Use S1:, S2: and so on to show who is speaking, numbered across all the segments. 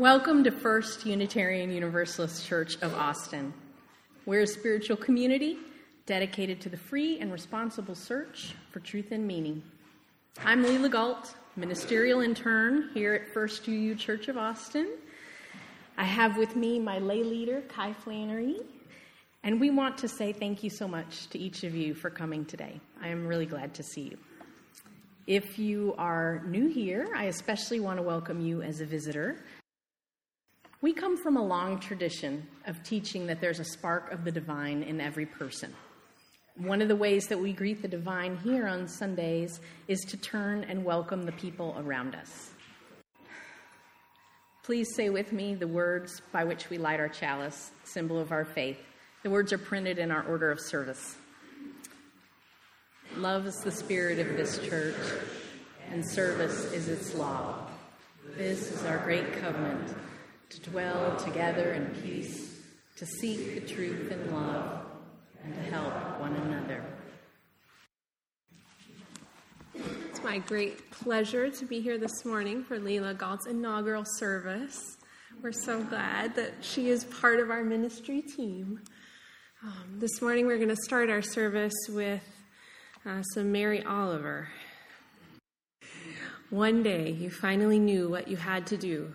S1: Welcome to First Unitarian Universalist Church of Austin. We're a spiritual community dedicated to the free and responsible search for truth and meaning. I'm Leila Galt, ministerial intern here at First UU Church of Austin. I have with me my lay leader, Kai Flannery, and we want to say thank you so much to each of you for coming today. I am really glad to see you. If you are new here, I especially want to welcome you as a visitor. We come from a long tradition of teaching that there's a spark of the divine in every person. One of the ways that we greet the divine here on Sundays is to turn and welcome the people around us. Please say with me the words by which we light our chalice, symbol of our faith. The words are printed in our order of service. Love is the spirit of this church, and service is its law. This is our great covenant to dwell together in peace, to seek the truth in love and to help one another.
S2: It's my great pleasure to be here this morning for Leila Galt's inaugural service. We're so glad that she is part of our ministry team. Um, this morning, we're going to start our service with uh, some Mary Oliver. One day, you finally knew what you had to do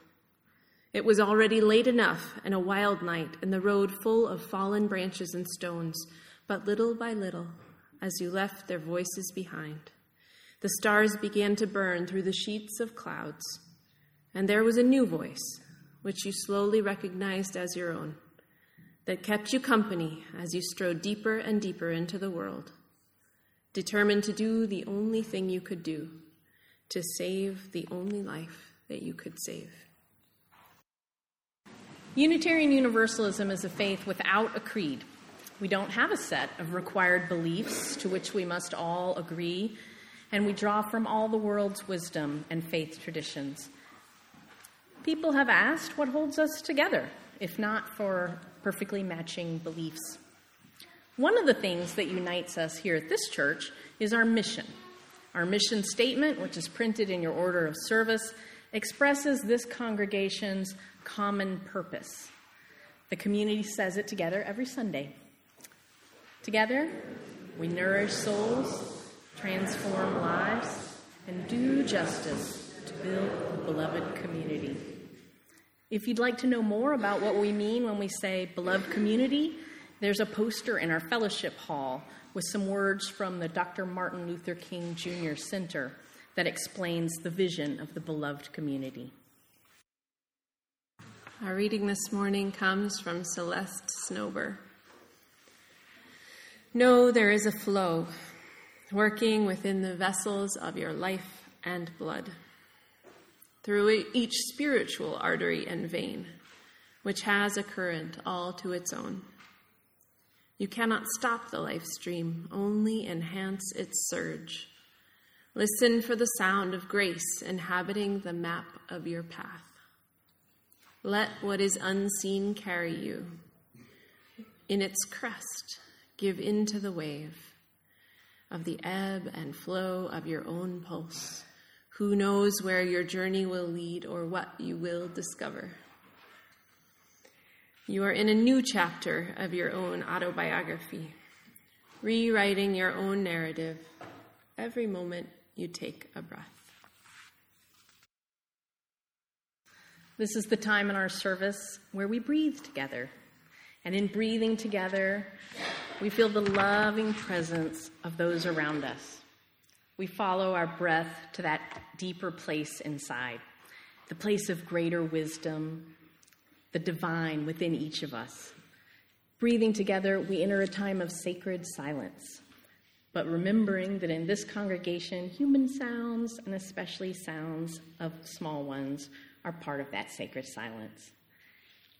S2: It was already late enough and a wild night, and the road full of fallen branches and stones, but little by little, as you left their voices behind. The stars began to burn through the sheets of clouds, and there was a new voice, which you slowly recognized as your own, that kept you company as you strode deeper and deeper into the world, determined to do the only thing you could do, to save the only life that you could save.
S1: Unitarian Universalism is a faith without a creed. We don't have a set of required beliefs to which we must all agree, and we draw from all the world's wisdom and faith traditions. People have asked what holds us together, if not for perfectly matching beliefs. One of the things that unites us here at this church is our mission. Our mission statement, which is printed in your order of service, expresses this congregation's common purpose. The community says it together every Sunday. Together, we nourish souls, transform lives, and do justice to build a beloved community. If you'd like to know more about what we mean when we say beloved community, there's a poster in our fellowship hall with some words from the Dr. Martin Luther King Jr. Center that explains the vision of the beloved community.
S2: Our reading this morning comes from Celeste Snowber. Know there is a flow working within the vessels of your life and blood, through each spiritual artery and vein, which has a current all to its own. You cannot stop the life stream, only enhance its surge. Listen for the sound of grace inhabiting the map of your path. Let what is unseen carry you. In its crest, give in to the wave of the ebb and flow of your own pulse. Who knows where your journey will lead or what you will discover? You are in a new chapter of your own autobiography, rewriting your own narrative every moment you take a breath.
S1: This is the time in our service where we breathe together. And in breathing together, we feel the loving presence of those around us. We follow our breath to that deeper place inside, the place of greater wisdom, the divine within each of us. Breathing together, we enter a time of sacred silence but remembering that in this congregation, human sounds, and especially sounds of small ones, are part of that sacred silence.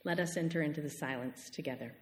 S1: Let us enter into the silence together.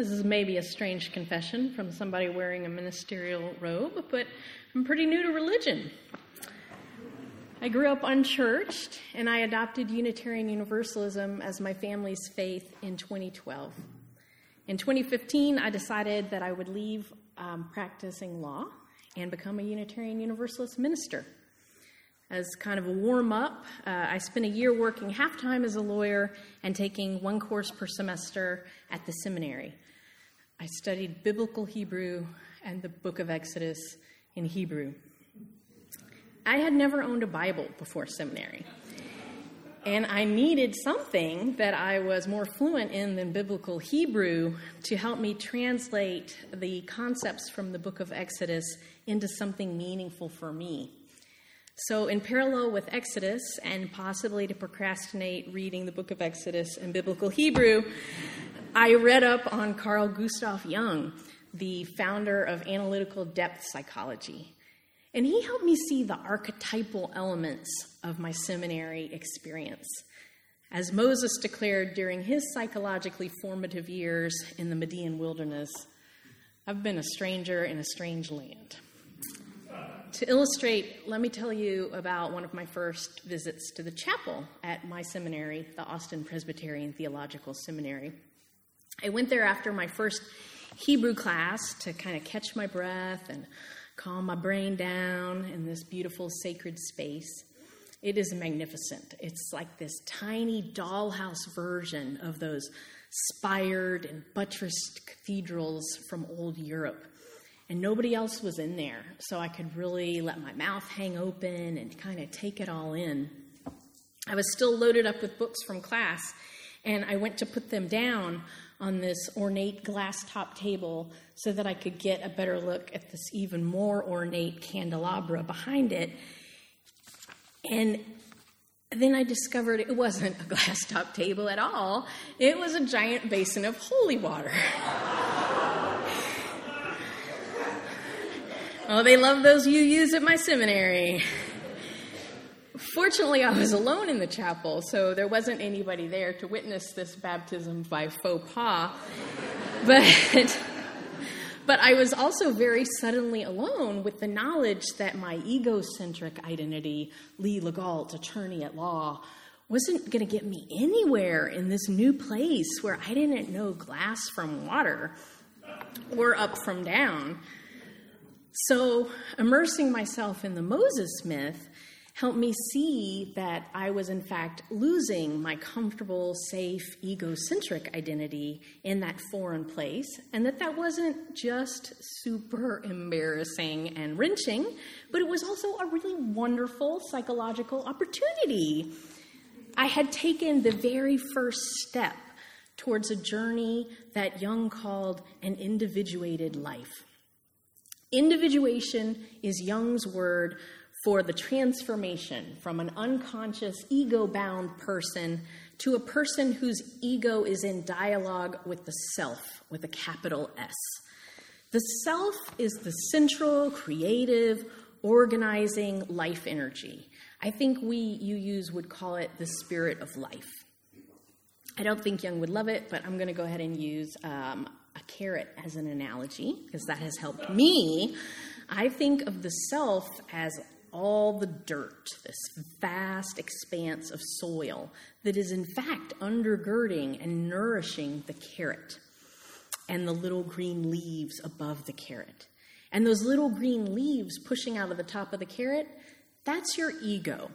S1: This is maybe a strange confession from somebody wearing a ministerial robe, but I'm pretty new to religion. I grew up unchurched, and I adopted Unitarian Universalism as my family's faith in 2012. In 2015, I decided that I would leave um, practicing law and become a Unitarian Universalist minister. As kind of a warm up, uh, I spent a year working half time as a lawyer and taking one course per semester at the seminary. I studied biblical Hebrew and the book of Exodus in Hebrew. I had never owned a Bible before seminary. And I needed something that I was more fluent in than biblical Hebrew to help me translate the concepts from the book of Exodus into something meaningful for me. So, in parallel with Exodus, and possibly to procrastinate reading the book of Exodus in biblical Hebrew, I read up on Carl Gustav Jung, the founder of analytical depth psychology. And he helped me see the archetypal elements of my seminary experience. As Moses declared during his psychologically formative years in the Midian wilderness, I've been a stranger in a strange land. To illustrate, let me tell you about one of my first visits to the chapel at my seminary, the Austin Presbyterian Theological Seminary. I went there after my first Hebrew class to kind of catch my breath and calm my brain down in this beautiful sacred space. It is magnificent. It's like this tiny dollhouse version of those spired and buttressed cathedrals from old Europe. And nobody else was in there, so I could really let my mouth hang open and kind of take it all in. I was still loaded up with books from class, and I went to put them down on this ornate glass top table so that I could get a better look at this even more ornate candelabra behind it. And then I discovered it wasn't a glass top table at all, it was a giant basin of holy water. oh, they love those UUs at my seminary. Fortunately, I was alone in the chapel, so there wasn't anybody there to witness this baptism by faux pas. But, but I was also very suddenly alone with the knowledge that my egocentric identity, Lee Legault, attorney at law, wasn't going to get me anywhere in this new place where I didn't know glass from water or up from down. So, immersing myself in the Moses myth helped me see that I was, in fact, losing my comfortable, safe, egocentric identity in that foreign place, and that that wasn't just super embarrassing and wrenching, but it was also a really wonderful psychological opportunity. I had taken the very first step towards a journey that Jung called an individuated life. Individuation is Jung's word for the transformation from an unconscious, ego bound person to a person whose ego is in dialogue with the self, with a capital S. The self is the central, creative, organizing life energy. I think we UUs, would call it the spirit of life. I don't think Jung would love it, but I'm going to go ahead and use um, a carrot as an analogy because that has helped me. I think of the self as all the dirt, this vast expanse of soil that is in fact undergirding and nourishing the carrot and the little green leaves above the carrot. And those little green leaves pushing out of the top of the carrot, that's your ego.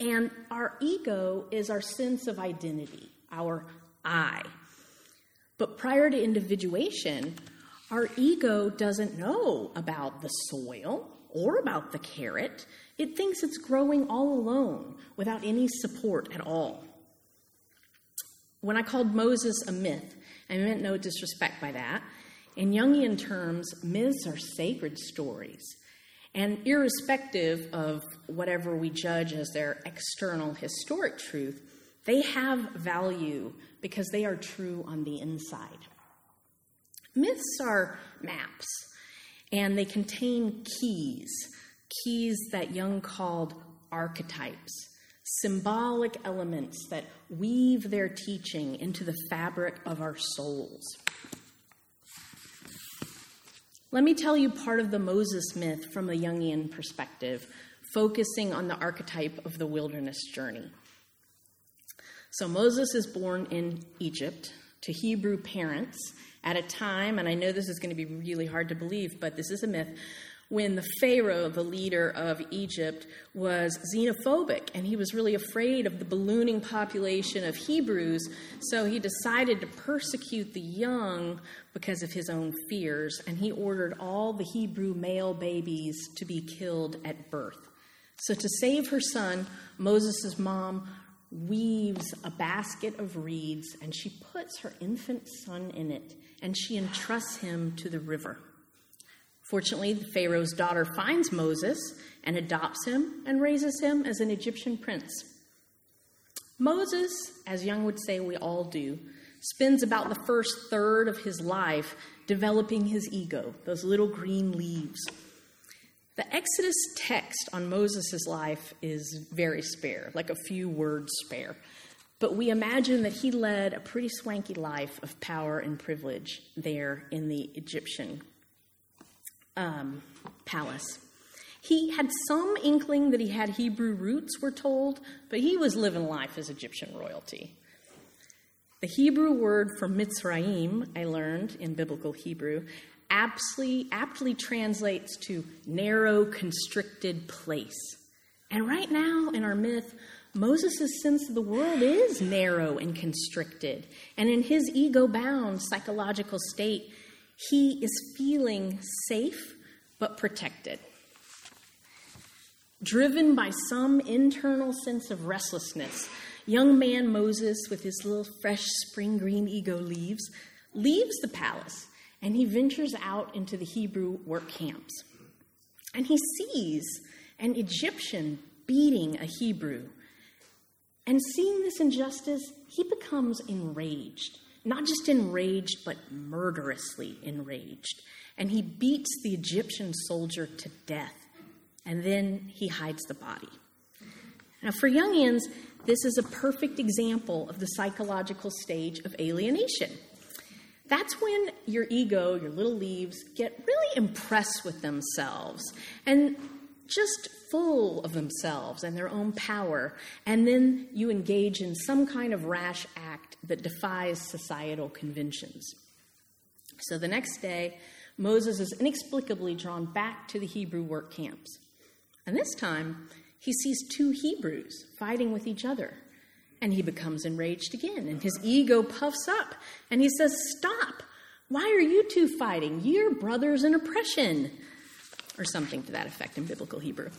S1: And our ego is our sense of identity, our I. But prior to individuation, our ego doesn't know about the soil or about the carrot. It thinks it's growing all alone without any support at all. When I called Moses a myth, I meant no disrespect by that. In Jungian terms, myths are sacred stories. And irrespective of whatever we judge as their external historic truth, they have value because they are true on the inside. Myths are maps and they contain keys, keys that Jung called archetypes, symbolic elements that weave their teaching into the fabric of our souls. Let me tell you part of the Moses myth from a Jungian perspective, focusing on the archetype of the wilderness journey. So, Moses is born in Egypt to Hebrew parents at a time, and I know this is going to be really hard to believe, but this is a myth, when the Pharaoh, the leader of Egypt, was xenophobic and he was really afraid of the ballooning population of Hebrews, so he decided to persecute the young because of his own fears, and he ordered all the Hebrew male babies to be killed at birth. So, to save her son, Moses' mom weaves a basket of reeds and she puts her infant son in it and she entrusts him to the river. Fortunately, the Pharaoh's daughter finds Moses and adopts him and raises him as an Egyptian prince. Moses, as Jung would say we all do, spends about the first third of his life developing his ego, those little green leaves. The Exodus text on Moses' life is very spare, like a few words spare. but we imagine that he led a pretty swanky life of power and privilege there in the Egyptian um, palace. He had some inkling that he had Hebrew roots, we're told, but he was living life as Egyptian royalty. The Hebrew word for Mitzrayim, I learned in biblical Hebrew, aptly, aptly translates to narrow, constricted place. And right now in our myth, Moses' sense of the world is narrow and constricted. And in his ego bound psychological state, he is feeling safe but protected. Driven by some internal sense of restlessness, young man Moses, with his little fresh spring green ego leaves, leaves the palace and he ventures out into the Hebrew work camps. And he sees an Egyptian beating a Hebrew. And seeing this injustice, he becomes enraged. Not just enraged, but murderously enraged. And he beats the Egyptian soldier to death. And then he hides the body. Now, for Jungians, this is a perfect example of the psychological stage of alienation. That's when your ego, your little leaves, get really impressed with themselves and just full of themselves and their own power. And then you engage in some kind of rash act that defies societal conventions. So the next day, Moses is inexplicably drawn back to the Hebrew work camps. And this time, he sees two Hebrews fighting with each other. And he becomes enraged again, and his ego puffs up, and he says, Stop! Why are you two fighting? You're brothers in oppression. Or something to that effect in biblical Hebrew.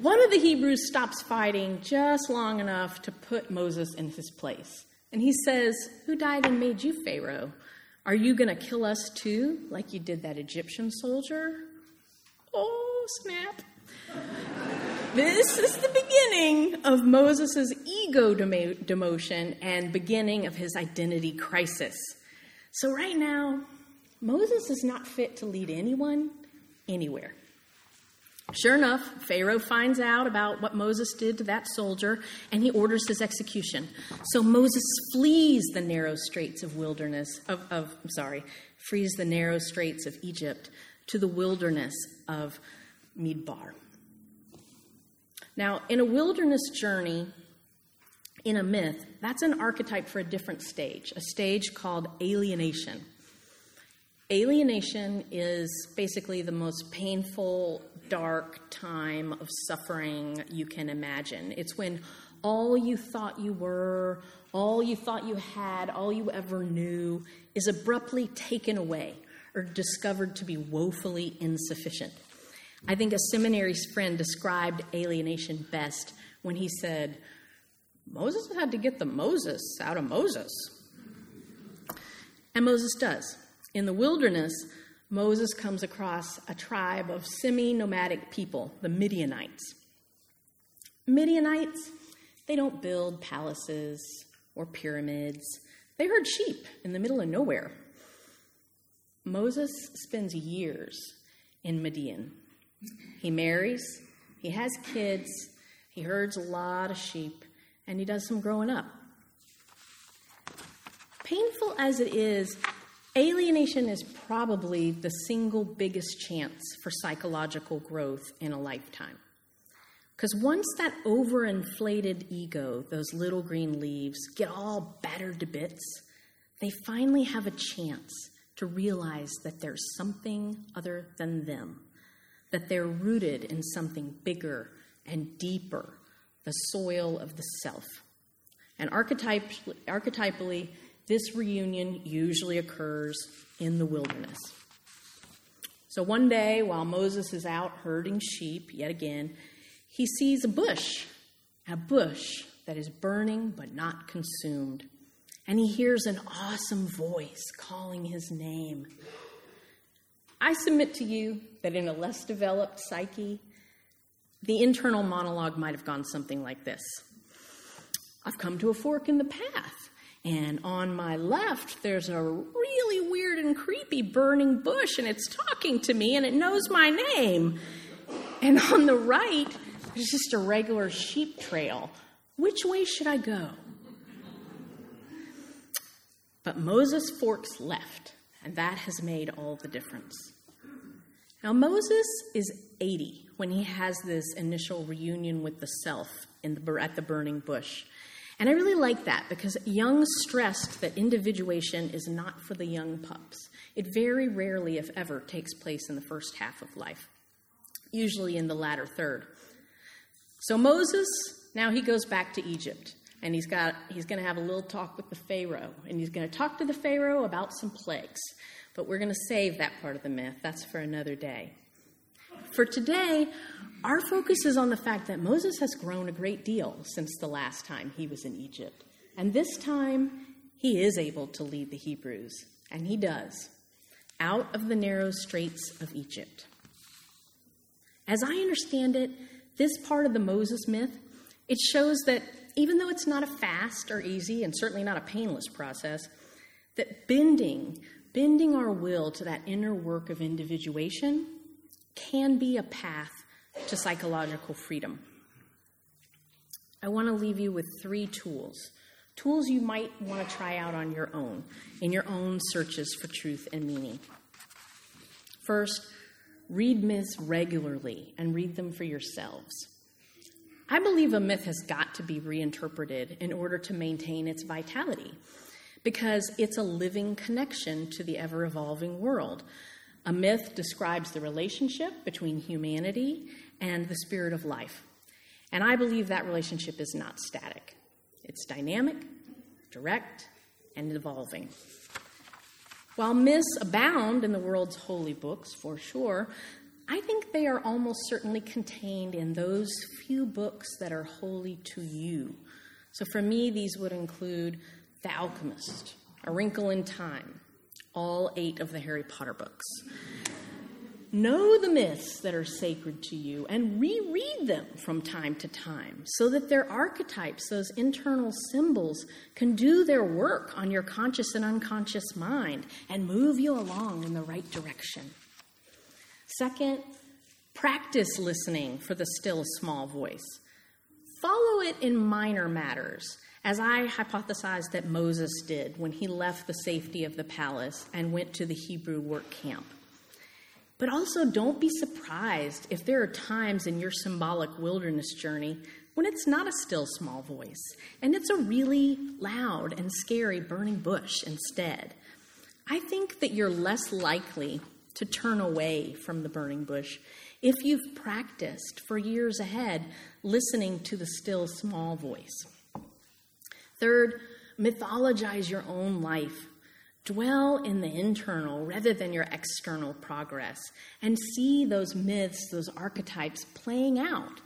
S1: One of the Hebrews stops fighting just long enough to put Moses in his place. And he says, Who died and made you Pharaoh? Are you going to kill us too, like you did that Egyptian soldier? Oh, snap. This is the beginning of Moses' ego demotion and beginning of his identity crisis. So, right now, Moses is not fit to lead anyone anywhere. Sure enough, Pharaoh finds out about what Moses did to that soldier and he orders his execution. So Moses flees the narrow straits of wilderness of, of I'm sorry, flees the narrow straits of Egypt to the wilderness of Midbar. Now, in a wilderness journey, in a myth, that's an archetype for a different stage, a stage called alienation. Alienation is basically the most painful, dark time of suffering you can imagine. It's when all you thought you were, all you thought you had, all you ever knew is abruptly taken away or discovered to be woefully insufficient. I think a seminary friend described alienation best when he said, Moses had to get the Moses out of Moses. And Moses does. In the wilderness, Moses comes across a tribe of semi nomadic people, the Midianites. Midianites, they don't build palaces or pyramids, they herd sheep in the middle of nowhere. Moses spends years in Midian he marries, he has kids, he herds a lot of sheep, and he does some growing up. Painful as it is, alienation is probably the single biggest chance for psychological growth in a lifetime. Because once that overinflated ego, those little green leaves, get all battered to bits, they finally have a chance to realize that there's something other than them that they're rooted in something bigger and deeper, the soil of the self. And archetypally, this reunion usually occurs in the wilderness. So one day, while Moses is out herding sheep, yet again, he sees a bush, a bush that is burning but not consumed. And he hears an awesome voice calling his name. I submit to you that in a less developed psyche, the internal monologue might have gone something like this I've come to a fork in the path, and on my left, there's a really weird and creepy burning bush, and it's talking to me, and it knows my name. And on the right, there's just a regular sheep trail. Which way should I go? But Moses forks left, and that has made all the difference. Now, Moses is 80 when he has this initial reunion with the self the, at the burning bush. And I really like that because Jung stressed that individuation is not for the young pups. It very rarely, if ever, takes place in the first half of life, usually in the latter third. So Moses, now he goes back to Egypt and he's got he's going to have a little talk with the Pharaoh and he's going to talk to the Pharaoh about some plagues. But we're going to save that part of the myth. That's for another day. For today, our focus is on the fact that Moses has grown a great deal since the last time he was in Egypt. And this time, he is able to lead the Hebrews, and he does, out of the narrow straits of Egypt. As I understand it, this part of the Moses myth, it shows that even though it's not a fast or easy and certainly not a painless process, that bending, bending our will to that inner work of individuation can be a path to psychological freedom. I want to leave you with three tools. Tools you might want to try out on your own, in your own searches for truth and meaning. First, read myths regularly and read them for yourselves. I believe a myth has got to be reinterpreted in order to maintain its vitality because it's a living connection to the ever evolving world. A myth describes the relationship between humanity and the spirit of life. And I believe that relationship is not static, it's dynamic, direct, and evolving. While myths abound in the world's holy books, for sure, I think they are almost certainly contained in those few books that are holy to you. So for me, these would include The Alchemist, A Wrinkle in Time, all eight of the Harry Potter books, Know the myths that are sacred to you and reread them from time to time so that their archetypes, those internal symbols, can do their work on your conscious and unconscious mind and move you along in the right direction. Second, practice listening for the still small voice. Follow it in minor matters, as I hypothesized that Moses did when he left the safety of the palace and went to the Hebrew work camp. But also, don't be surprised if there are times in your symbolic wilderness journey when it's not a still small voice and it's a really loud and scary burning bush instead. I think that you're less likely to turn away from the burning bush if you've practiced for years ahead listening to the still small voice. Third, mythologize your own life Dwell in the internal rather than your external progress and see those myths, those archetypes playing out.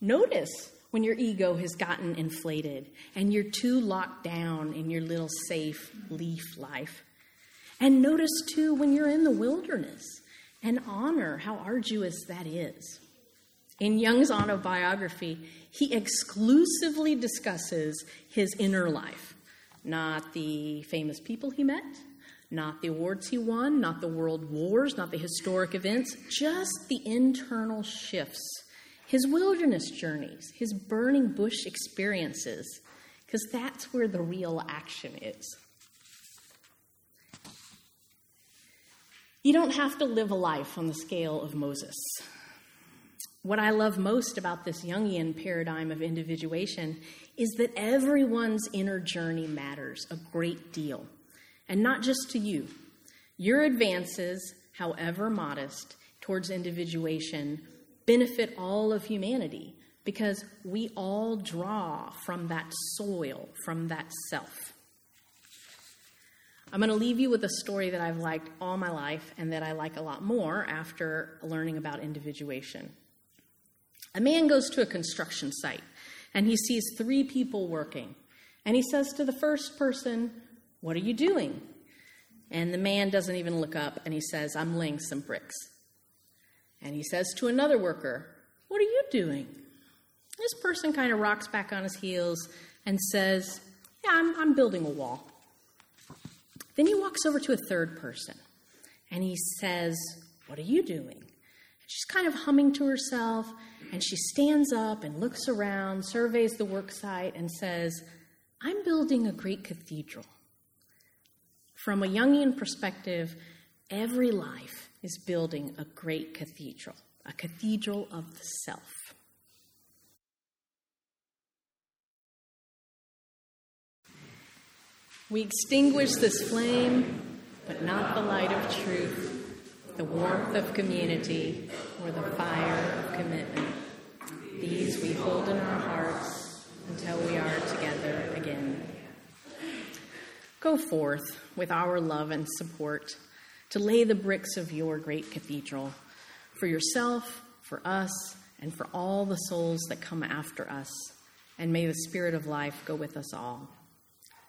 S1: Notice when your ego has gotten inflated and you're too locked down in your little safe leaf life. And notice too when you're in the wilderness and honor how arduous that is. In Jung's autobiography, he exclusively discusses his inner life not the famous people he met, not the awards he won, not the world wars, not the historic events, just the internal shifts, his wilderness journeys, his burning bush experiences, because that's where the real action is. You don't have to live a life on the scale of Moses. What I love most about this Jungian paradigm of individuation is that everyone's inner journey matters a great deal, and not just to you. Your advances, however modest, towards individuation benefit all of humanity because we all draw from that soil, from that self. I'm going to leave you with a story that I've liked all my life and that I like a lot more after learning about individuation. A man goes to a construction site and he sees three people working. And he says to the first person, What are you doing? And the man doesn't even look up and he says, I'm laying some bricks. And he says to another worker, What are you doing? This person kind of rocks back on his heels and says, Yeah, I'm, I'm building a wall. Then he walks over to a third person and he says, What are you doing? She's kind of humming to herself, and she stands up and looks around, surveys the worksite, and says, I'm building a great cathedral. From a Jungian perspective, every life is building a great cathedral, a cathedral of the self. We extinguish this flame, but not the light of truth, the warmth of community, or the fire of commitment. These we hold in our hearts until we are together again. Go forth with our love and support to lay the bricks of your great cathedral for yourself, for us, and for all the souls that come after us. And may the Spirit of life go with us all.